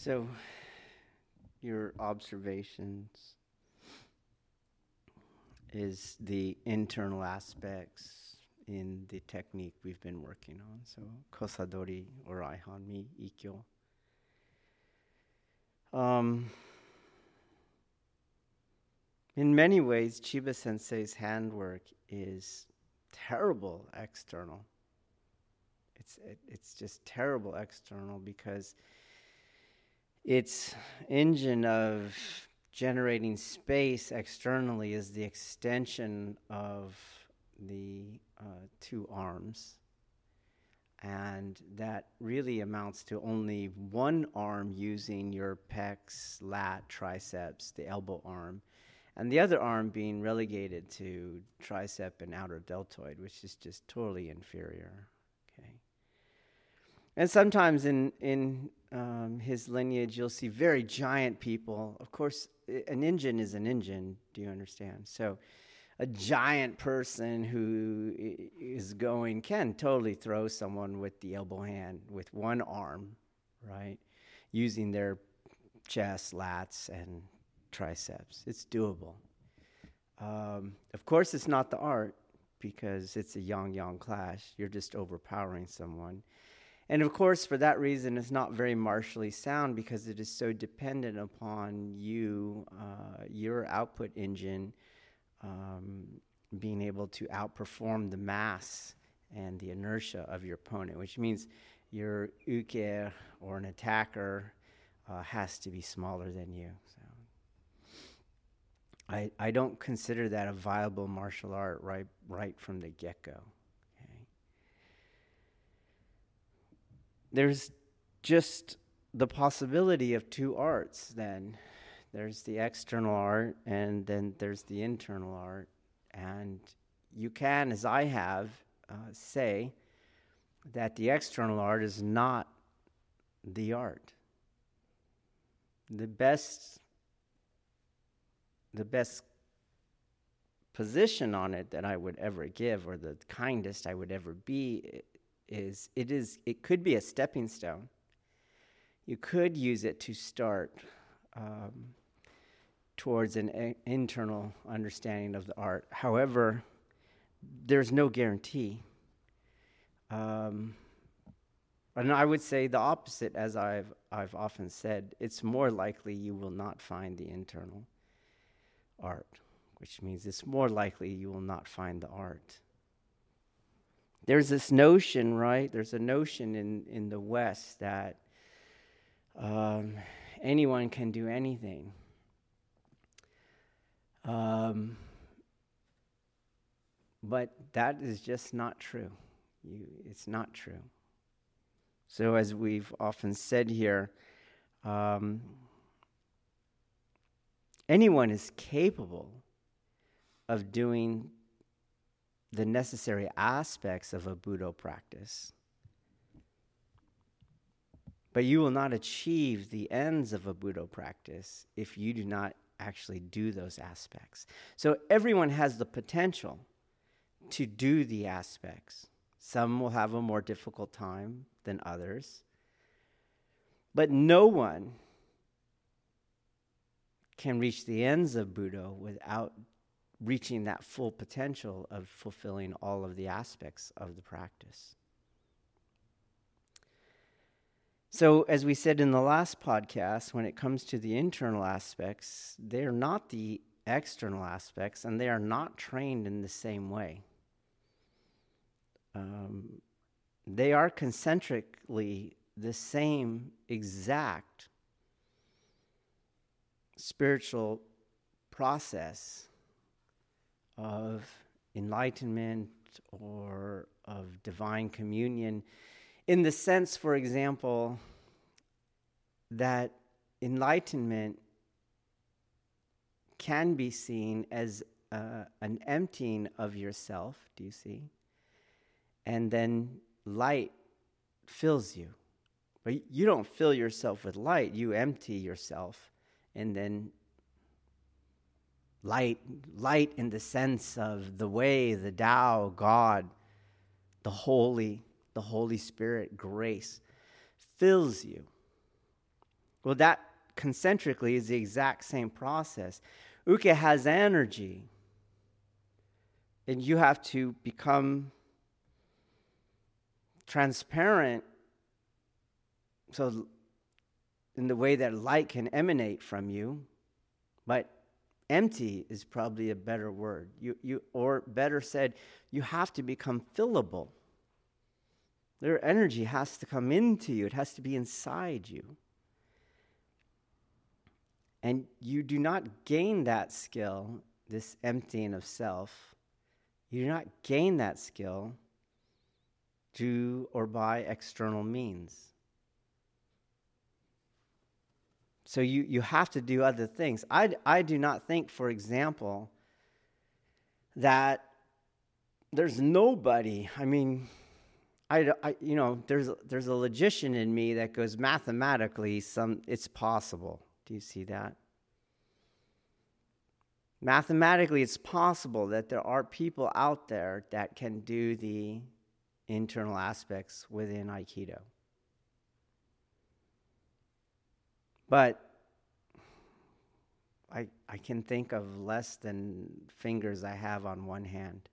So, your observations is the internal aspects in the technique we've been working on. So, kosadori or aihanmi. Um, in many ways, Chiba Sensei's handwork is terrible external. It's it, it's just terrible external because its engine of generating space externally is the extension of the uh, two arms. And that really amounts to only one arm using your pecs, lat, triceps, the elbow arm, and the other arm being relegated to tricep and outer deltoid, which is just totally inferior. And sometimes in, in um, his lineage, you'll see very giant people. Of course, an engine is an engine. Do you understand? So, a giant person who is going can totally throw someone with the elbow hand with one arm, right? Using their chest, lats, and triceps. It's doable. Um, of course, it's not the art because it's a yang yang clash. You're just overpowering someone. And of course, for that reason, it's not very martially sound because it is so dependent upon you, uh, your output engine, um, being able to outperform the mass and the inertia of your opponent, which means your uke or an attacker uh, has to be smaller than you. So I, I don't consider that a viable martial art right, right from the get go. There's just the possibility of two arts then. There's the external art, and then there's the internal art. And you can, as I have, uh, say that the external art is not the art. The best, the best position on it that I would ever give, or the kindest I would ever be, is it is it could be a stepping stone. You could use it to start um, towards an a- internal understanding of the art. However, there's no guarantee. Um, and I would say the opposite, as I've I've often said, it's more likely you will not find the internal art, which means it's more likely you will not find the art there's this notion, right? There's a notion in, in the West that um, anyone can do anything. Um, but that is just not true. You, it's not true. So, as we've often said here, um, anyone is capable of doing the necessary aspects of a Budo practice. But you will not achieve the ends of a Budo practice if you do not actually do those aspects. So everyone has the potential to do the aspects. Some will have a more difficult time than others. But no one can reach the ends of Budo without reaching that full potential of fulfilling all of the aspects of the practice. So, as we said in the last podcast, when it comes to the internal aspects, they're not the external aspects and they are not trained in the same way. Um, they are concentrically the same exact spiritual process of enlightenment or of divine communion. In the sense, for example, that enlightenment can be seen as uh, an emptying of yourself, do you see? And then light fills you. But you don't fill yourself with light, you empty yourself. And then light, light in the sense of the way, the Tao, God, the Holy, the Holy Spirit, grace, fills you. Well, that concentrically is the exact same process. Uke has energy, and you have to become transparent so in the way that light can emanate from you but empty is probably a better word. You, you or better said you have to become fillable. Their energy has to come into you. It has to be inside you. And you do not gain that skill this emptying of self you do not gain that skill through or by external means So you, you have to do other things. I, I do not think, for example, that there's nobody, I mean, I, I, you know, there's, there's a logician in me that goes mathematically, some, it's possible. Do you see that? Mathematically, it's possible that there are people out there that can do the internal aspects within Aikido. But I, I can think of less than fingers I have on one hand.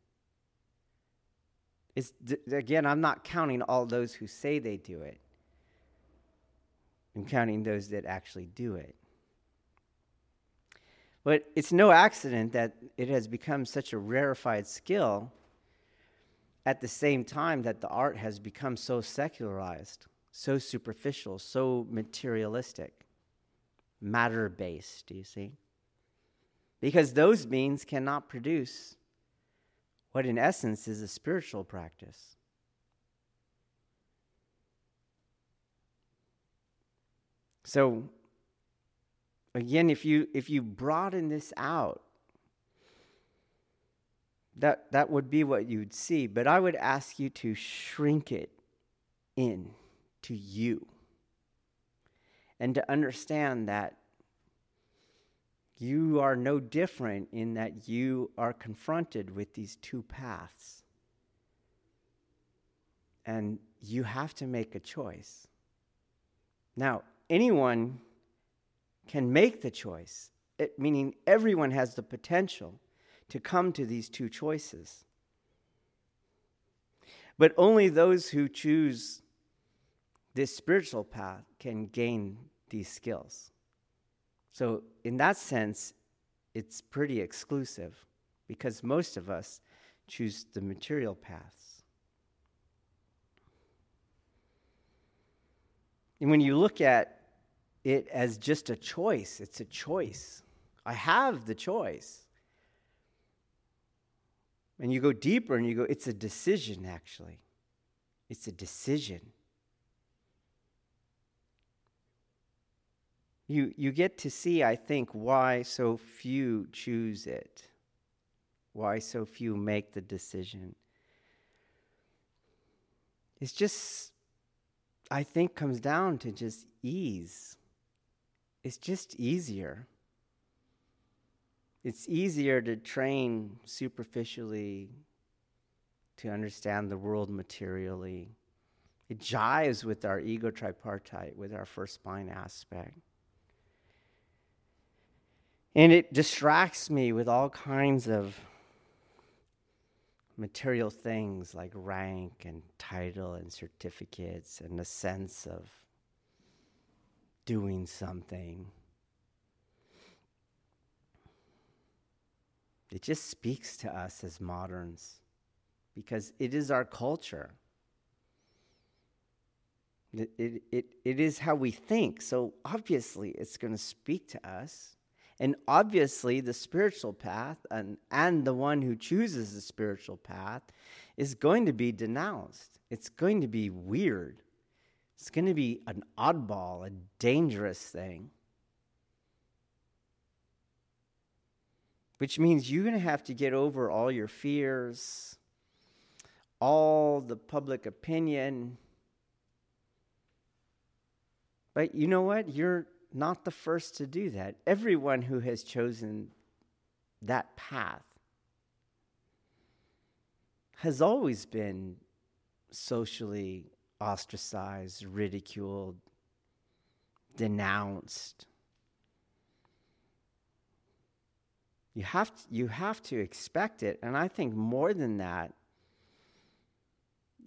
It's, again, I'm not counting all those who say they do it. I'm counting those that actually do it. But it's no accident that it has become such a rarefied skill at the same time that the art has become so secularized, so superficial, so materialistic matter based, do you see? Because those means cannot produce what, in essence, is a spiritual practice. So, again, if you, if you broaden this out, that, that would be what you'd see. But I would ask you to shrink it in to you and to understand that you are no different in that you are confronted with these two paths. And you have to make a choice. Now, anyone can make the choice, it, meaning everyone has the potential to come to these two choices. But only those who choose this spiritual path can gain these skills. So, in that sense, it's pretty exclusive because most of us choose the material paths. And when you look at it as just a choice, it's a choice. I have the choice. And you go deeper and you go, it's a decision, actually. It's a decision. You, you get to see, I think, why so few choose it, why so few make the decision. It's just, I think, comes down to just ease. It's just easier. It's easier to train superficially, to understand the world materially. It jives with our ego tripartite, with our first spine aspect. And it distracts me with all kinds of material things like rank and title and certificates and a sense of doing something. It just speaks to us as moderns because it is our culture. It, it, it, it is how we think. So obviously, it's going to speak to us. And obviously, the spiritual path and, and the one who chooses the spiritual path is going to be denounced. It's going to be weird. It's going to be an oddball, a dangerous thing. Which means you're going to have to get over all your fears, all the public opinion. But you know what? You're not the first to do that. Everyone who has chosen that path has always been socially ostracized, ridiculed, denounced. You have to, you have to expect it. And I think more than that,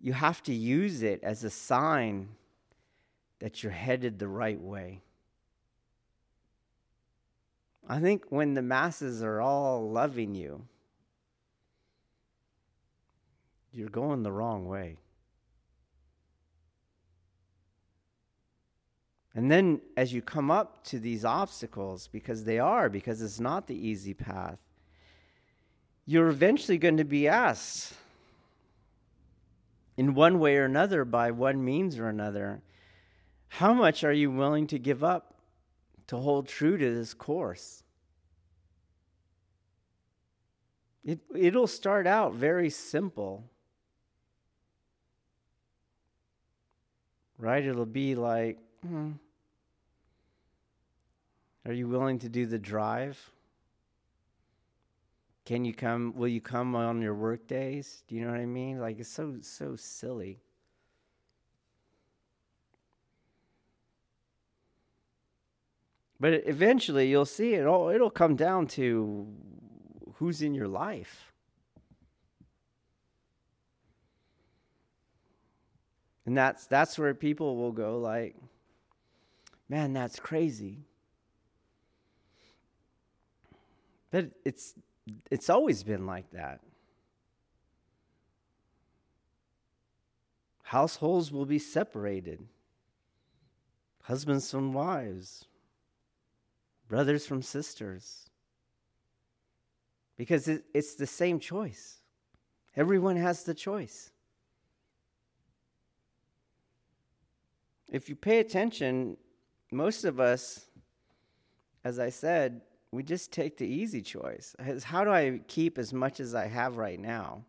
you have to use it as a sign that you're headed the right way. I think when the masses are all loving you, you're going the wrong way. And then as you come up to these obstacles, because they are, because it's not the easy path, you're eventually going to be asked in one way or another, by one means or another, how much are you willing to give up to hold true to this course? It, it'll start out very simple. Right? It'll be like, hmm, are you willing to do the drive? Can you come? Will you come on your work days? Do you know what I mean? Like it's so so silly. But eventually you'll see it all it'll come down to who's in your life. And that's that's where people will go like, man, that's crazy. But it's it's always been like that. Households will be separated. Husbands from wives, brothers from sisters. Because it, it's the same choice. Everyone has the choice. If you pay attention, most of us, as I said, we just take the easy choice. How do I keep as much as I have right now?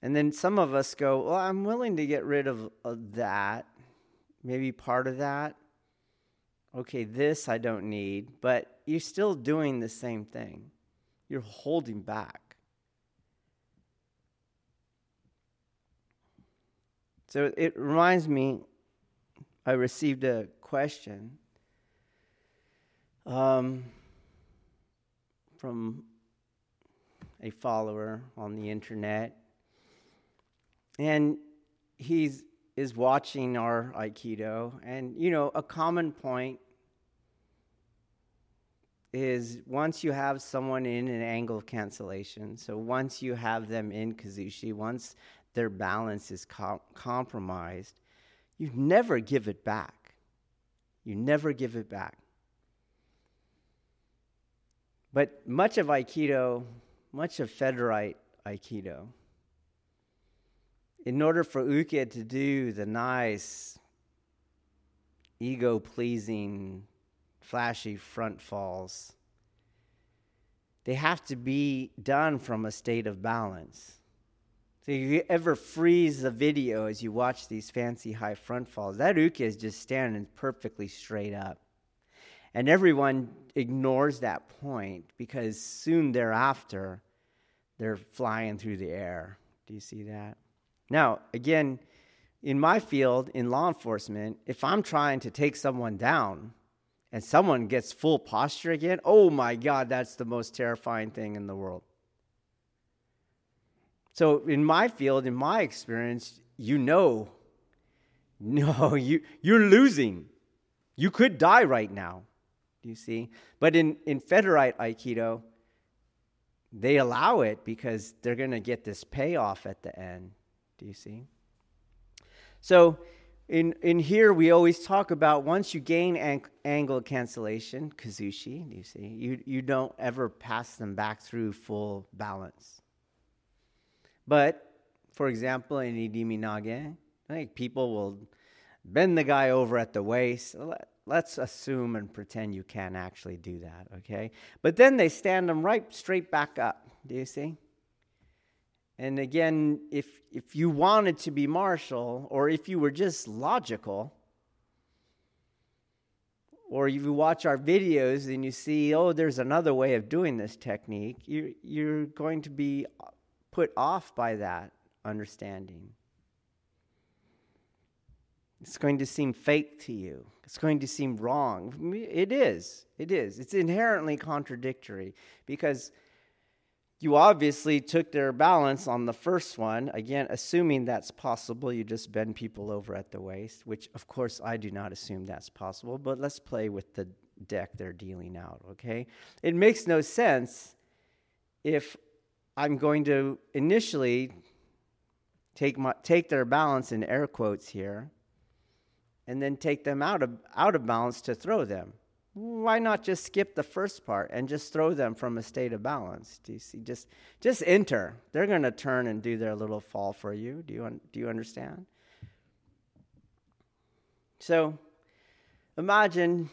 And then some of us go, Well, I'm willing to get rid of, of that, maybe part of that. Okay, this I don't need, but you're still doing the same thing. You're holding back. So it reminds me, I received a question um, from a follower on the internet. And he's is watching our aikido and you know a common point is once you have someone in an angle cancellation so once you have them in kazushi once their balance is com- compromised you never give it back you never give it back. But much of Aikido, much of Federite Aikido, in order for uke to do the nice, ego pleasing, flashy front falls, they have to be done from a state of balance. So if you ever freeze the video as you watch these fancy high front falls, that uke is just standing perfectly straight up. And everyone ignores that point because soon thereafter, they're flying through the air. Do you see that? Now, again, in my field, in law enforcement, if I'm trying to take someone down and someone gets full posture again, oh my God, that's the most terrifying thing in the world. So in my field, in my experience, you know, no, you you're losing. You could die right now. Do you see? But in, in Federite Aikido, they allow it because they're going to get this payoff at the end. Do you see? So in, in here, we always talk about once you gain ang- angle cancellation, kazushi, do you see? You, you don't ever pass them back through full balance. But For example, in Iriminage, think people will bend the guy over at the waist. Let's assume and pretend you can't actually do that, okay? But then they stand them right straight back up. Do you see? And again, if, if you wanted to be martial, or if you were just logical, or you watch our videos and you see, oh, there's another way of doing this technique, you're, you're going to be put off by that understanding. It's going to seem fake to you. It's going to seem wrong. It is. It is. It's inherently contradictory because you obviously took their balance on the first one. Again, assuming that's possible, you just bend people over at the waist, which of course I do not assume that's possible, but let's play with the deck they're dealing out, okay? It makes no sense if I'm going to initially take, my, take their balance in air quotes here and then take them out of, out of balance to throw them why not just skip the first part and just throw them from a state of balance? Do you see? Just, just enter. They're going to turn and do their little fall for you. Do you, do you understand? So imagine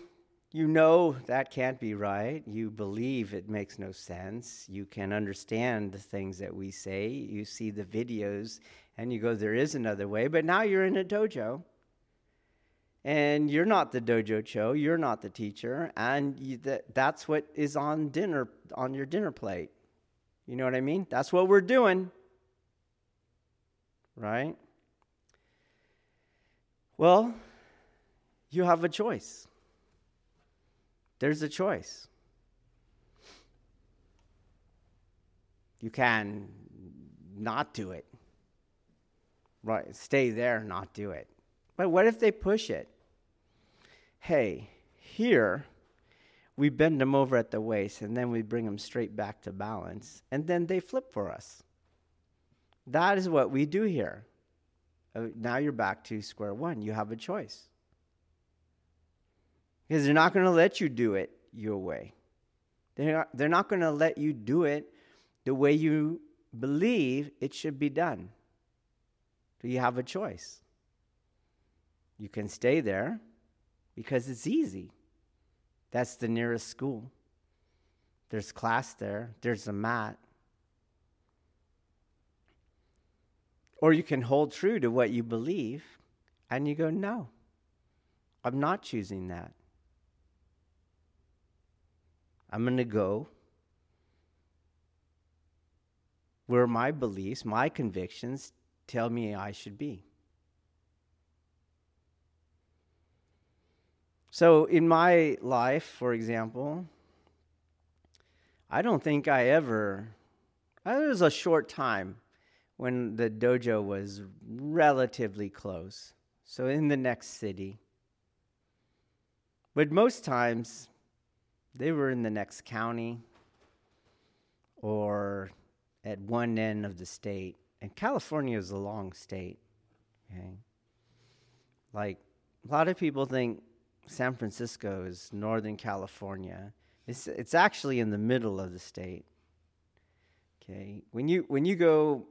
you know that can't be right. You believe it makes no sense. You can understand the things that we say. You see the videos and you go, there is another way. But now you're in a dojo and you're not the dojo cho, you're not the teacher, and you, that, that's what is on dinner on your dinner plate. You know what I mean? That's what we're doing. Right? Well, you have a choice. There's a choice. You can not do it. Right, stay there, not do it. But what if they push it? Hey, here we bend them over at the waist and then we bring them straight back to balance, and then they flip for us. That is what we do here. Uh, now you're back to square one. You have a choice. Because they're not going to let you do it your way. They're not, they're not going to let you do it the way you believe it should be done. So you have a choice. You can stay there because it's easy. That's the nearest school. There's class there, there's a mat. Or you can hold true to what you believe and you go, no, I'm not choosing that. I'm going to go where my beliefs, my convictions tell me I should be. So, in my life, for example, I don't think I ever, uh, there was a short time when the dojo was relatively close. So, in the next city. But most times, they were in the next county or at one end of the state. And California is a long state. Okay? Like, a lot of people think San Francisco is Northern California. It's, it's actually in the middle of the state. Okay, when you when you go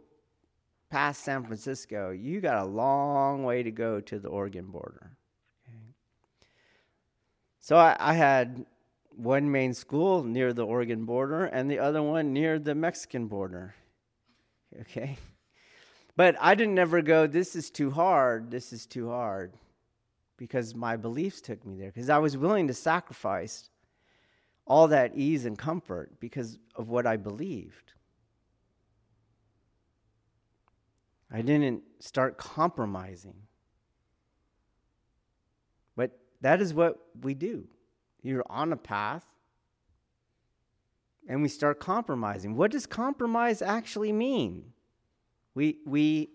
past San Francisco, you got a long way to go to the Oregon border. Okay. So I, I had one main school near the Oregon border and the other one near the Mexican border. Okay. But I didn't ever go, this is too hard, this is too hard because my beliefs took me there, because I was willing to sacrifice all that ease and comfort because of what I believed. I didn't start compromising. But that is what we do. You're on a path and we start compromising. What does compromise actually mean? We, we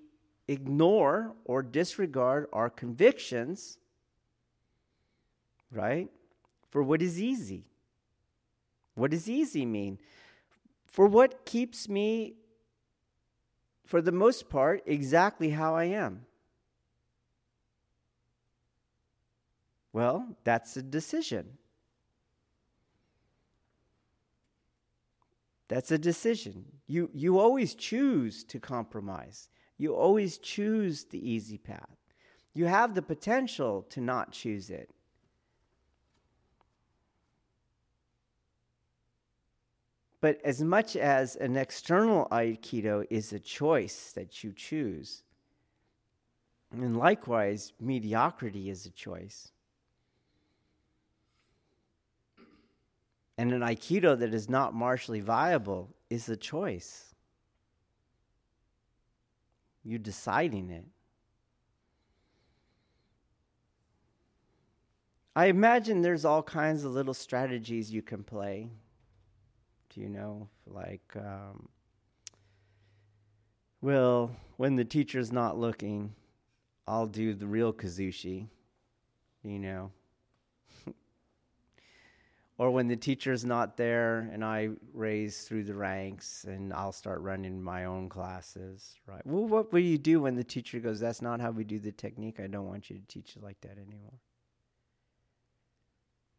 ignore or disregard our convictions right? For what is easy. What does easy mean? For what keeps me, for the most part, exactly how I am. Well, that's a decision. That's a decision. You, you always choose to compromise. You always choose the easy path. You have the potential to not choose it. But as much as an external Aikido is a choice that you choose, and likewise, mediocrity is a choice. And an Aikido that is not martially viable is a choice. You're deciding it. I imagine there's all kinds of little strategies you can play you know, like, um, well, when the teacher's not looking, I'll do the real kazushi, you know. or when the teacher's not there and I raise through the ranks and I'll start running my own classes, right? Well, what will you do when the teacher goes, That's not how we do the technique? I don't want you to teach it like that anymore.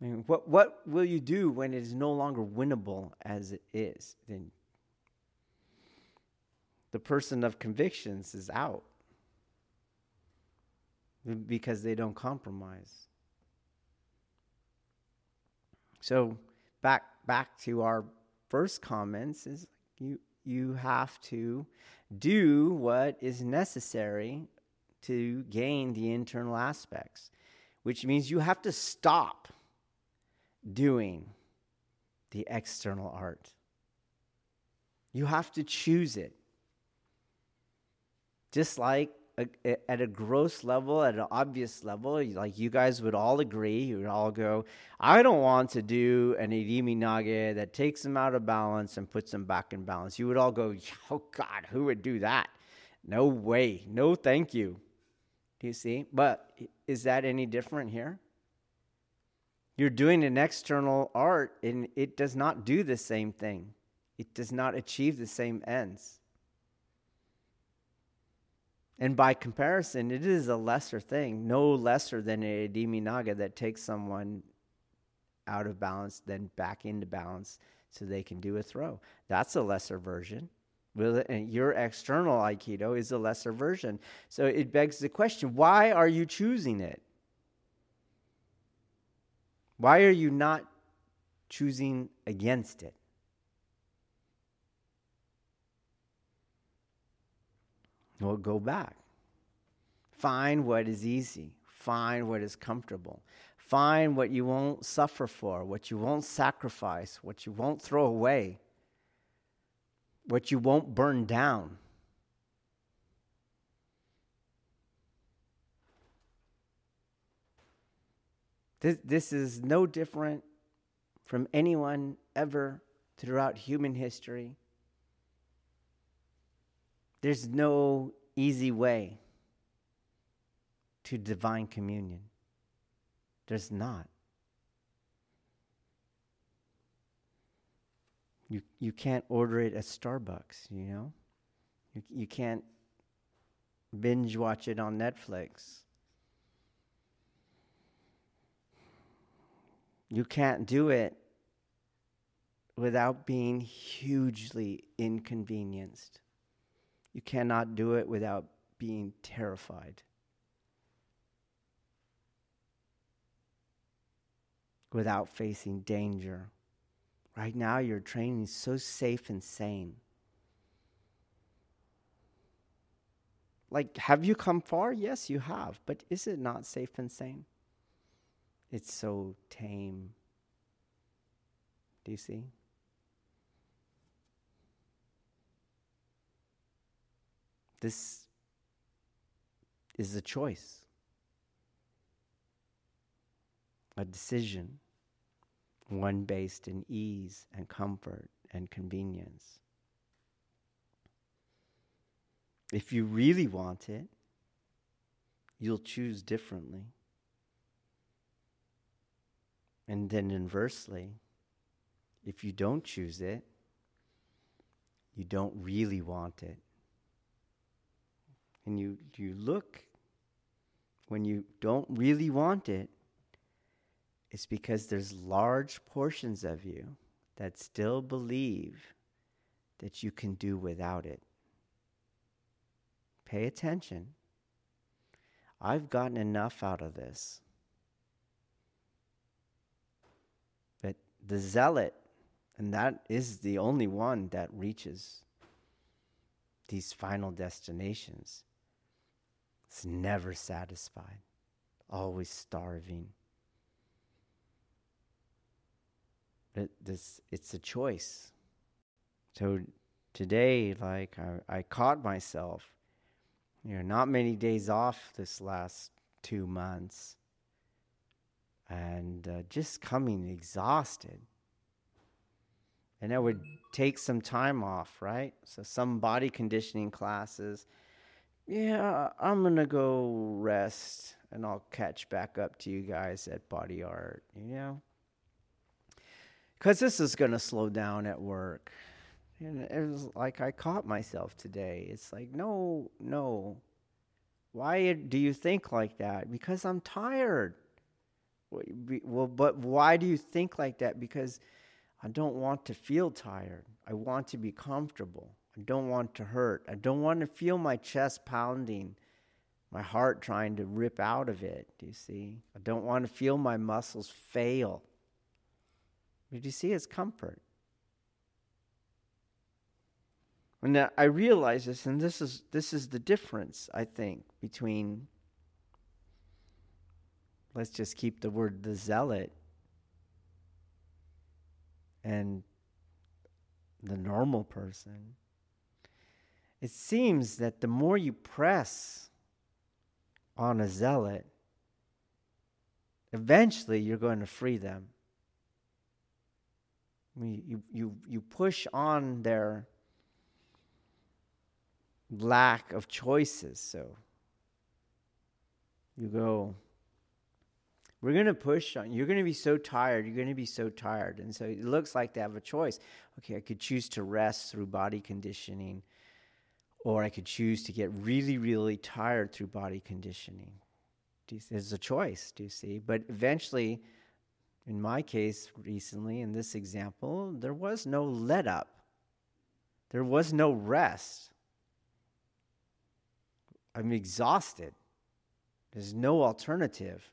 I mean, what, what will you do when it is no longer winnable as it is? Then the person of convictions is out because they don't compromise. So back back to our first comments is you you have to do what is necessary to gain the internal aspects, which means you have to stop doing the external art. You have to choose it. Just like a, at a gross level, at an obvious level, like you guys would all agree, you would all go, I don't want to do an irimi nage that takes them out of balance and puts them back in balance. You would all go, oh God, who would do that? No way. No, thank you. Do you see? But is that any different here? You're doing an external art and it does not do the same thing, it does not achieve the same ends. And by comparison, it is a lesser thing, no lesser than a irimi nage that takes someone out of balance, then back into balance so they can do a throw. That's a lesser version. And your external Aikido is a lesser version. So it begs the question why are you choosing it? Why are you not choosing against it? Well, go back. Find what is easy. Find what is comfortable. Find what you won't suffer for, what you won't sacrifice, what you won't throw away, what you won't burn down. This, this is no different from anyone ever throughout human history. There's no easy way to divine communion. There's not. You, you can't order it at Starbucks, you know? You, you can't binge watch it on Netflix. You can't do it without being hugely inconvenienced. You cannot do it without being terrified. Without facing danger. Right now, your training is so safe and sane. Like, have you come far? Yes, you have. But is it not safe and sane? It's so tame. Do you see? This is a choice, a decision, one based in ease and comfort and convenience. If you really want it, you'll choose differently. And then inversely, if you don't choose it, you don't really want it. And you, you look, when you don't really want it, it's because there's large portions of you that still believe that you can do without it. pay attention. I've gotten enough out of this. But the zealot, and that is the only one that reaches these final destinations, is never satisfied, always starving. It, this, it's a choice. So today, like I, I caught myself, you know, not many days off this last two months, and uh, just coming exhausted. And I would take some time off, right? So some body conditioning classes. Yeah, I'm gonna go rest, and I'll catch back up to you guys at Body Art. You know, because this is gonna slow down at work and it was like I caught myself today. It's like, no, no. Why do you think like that? Because I'm tired. Well, but why do you think like that? Because I don't want to feel tired. I want to be comfortable. I don't want to hurt. I don't want to feel my chest pounding, my heart trying to rip out of it. Do you see? I don't want to feel my muscles fail. Did you see? It's comfort. And I realize this, and this is this is the difference, I think, between let's just keep the word the zealot and the normal person. It seems that the more you press on a zealot, eventually you're going to free them. You, you, you push on their lack of choices. So you go, we're going to push on. You're going to be so tired. You're going to be so tired. And so it looks like they have a choice. Okay, I could choose to rest through body conditioning, or I could choose to get really, really tired through body conditioning. There's a choice, do you see? But eventually, in my case recently, in this example, there was no let up, there was no rest. I'm exhausted. There's no alternative.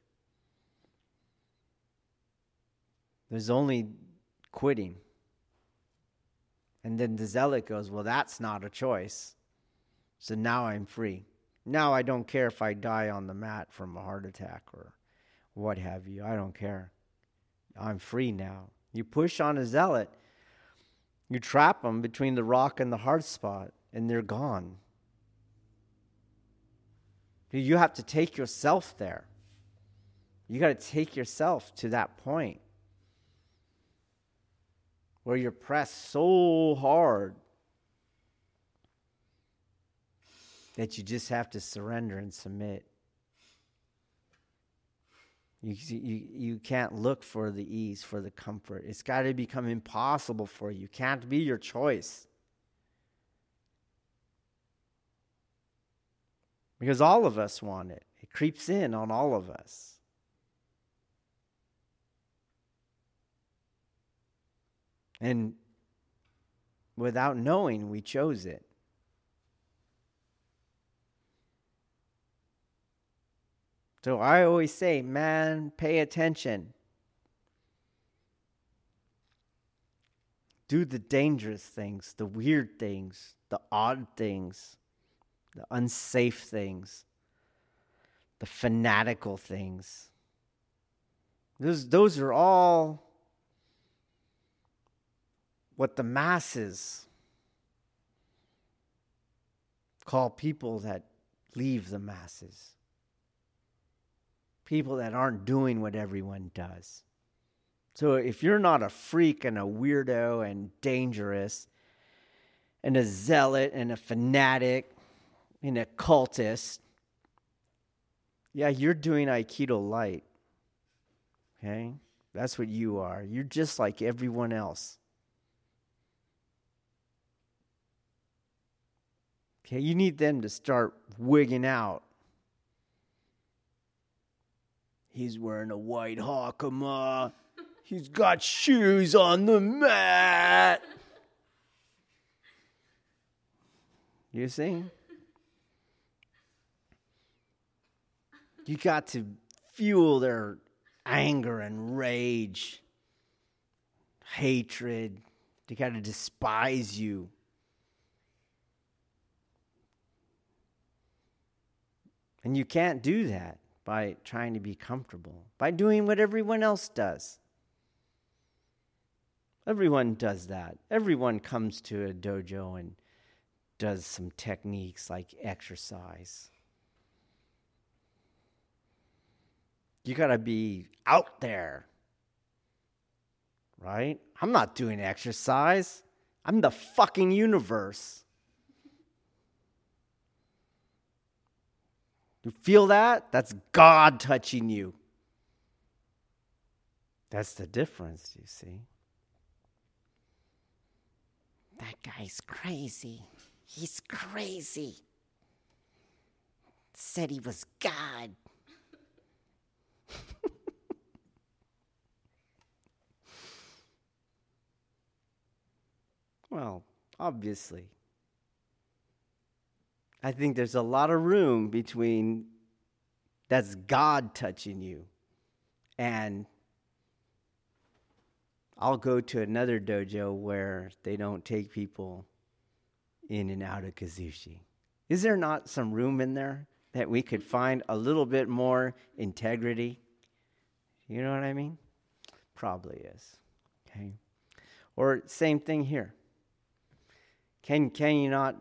There's only quitting. And then the zealot goes, Well, that's not a choice. So now I'm free. Now I don't care if I die on the mat from a heart attack or what have you. I don't care. I'm free now. You push on a zealot, you trap them between the rock and the hard spot, and they're gone. You have to take yourself there. You got to take yourself to that point where you're pressed so hard that you just have to surrender and submit. You, you, you can't look for the ease, for the comfort. It's got to become impossible for you. Can't be your choice. Because all of us want it, it creeps in on all of us. And without knowing, we chose it. So I always say, man, pay attention. Do the dangerous things, the weird things, the odd things the unsafe things, the fanatical things. Those, those are all what the masses call people that leave the masses. People that aren't doing what everyone does. So if you're not a freak and a weirdo and dangerous and a zealot and a fanatic an occultist, yeah, you're doing Aikido light. Okay? That's what you are. You're just like everyone else. Okay, you need them to start wigging out. He's wearing a white hakama. He's got shoes on the mat. You see? You got to fuel their anger and rage, hatred. They got to despise you. And you can't do that by trying to be comfortable, by doing what everyone else does. Everyone does that. Everyone comes to a dojo and does some techniques like exercise. You got to be out there, right? I'm not doing exercise, I'm the fucking universe. You feel that? That's God touching you. That's the difference, you see. That guy's crazy. He's crazy. Said he was God. well, obviously. I think there's a lot of room between that's God touching you and I'll go to another dojo where they don't take people in and out of kuzushi. Is there not some room in there that we could find a little bit more integrity? You know what I mean? Probably is. Okay. Or same thing here. Can can you not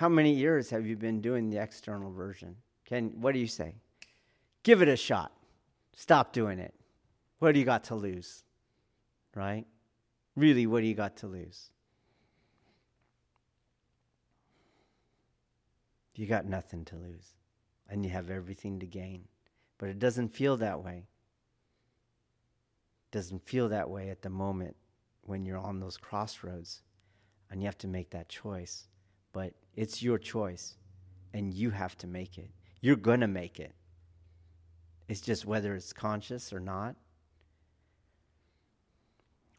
how many years have you been doing the external version? Can what do you say? Give it a shot. Stop doing it. What do you got to lose? Right? Really, what do you got to lose? You got nothing to lose, and you have everything to gain. But it doesn't feel that way. It doesn't feel that way at the moment when you're on those crossroads and you have to make that choice. But it's your choice, and you have to make it. You're going to make it. It's just whether it's conscious or not,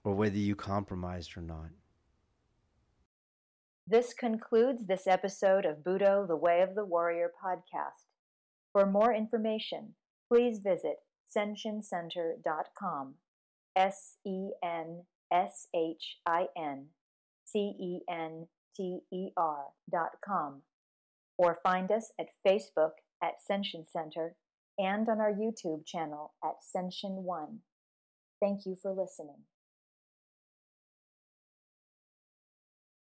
or whether you compromised or not. This concludes this episode of Budo, the Way of the Warrior podcast. For more information, please visit senshincenter.com. S E N S H I N C E N T R.com. Or find us at Facebook at Senshin Center and on our YouTube channel at Senshin One. Thank you for listening.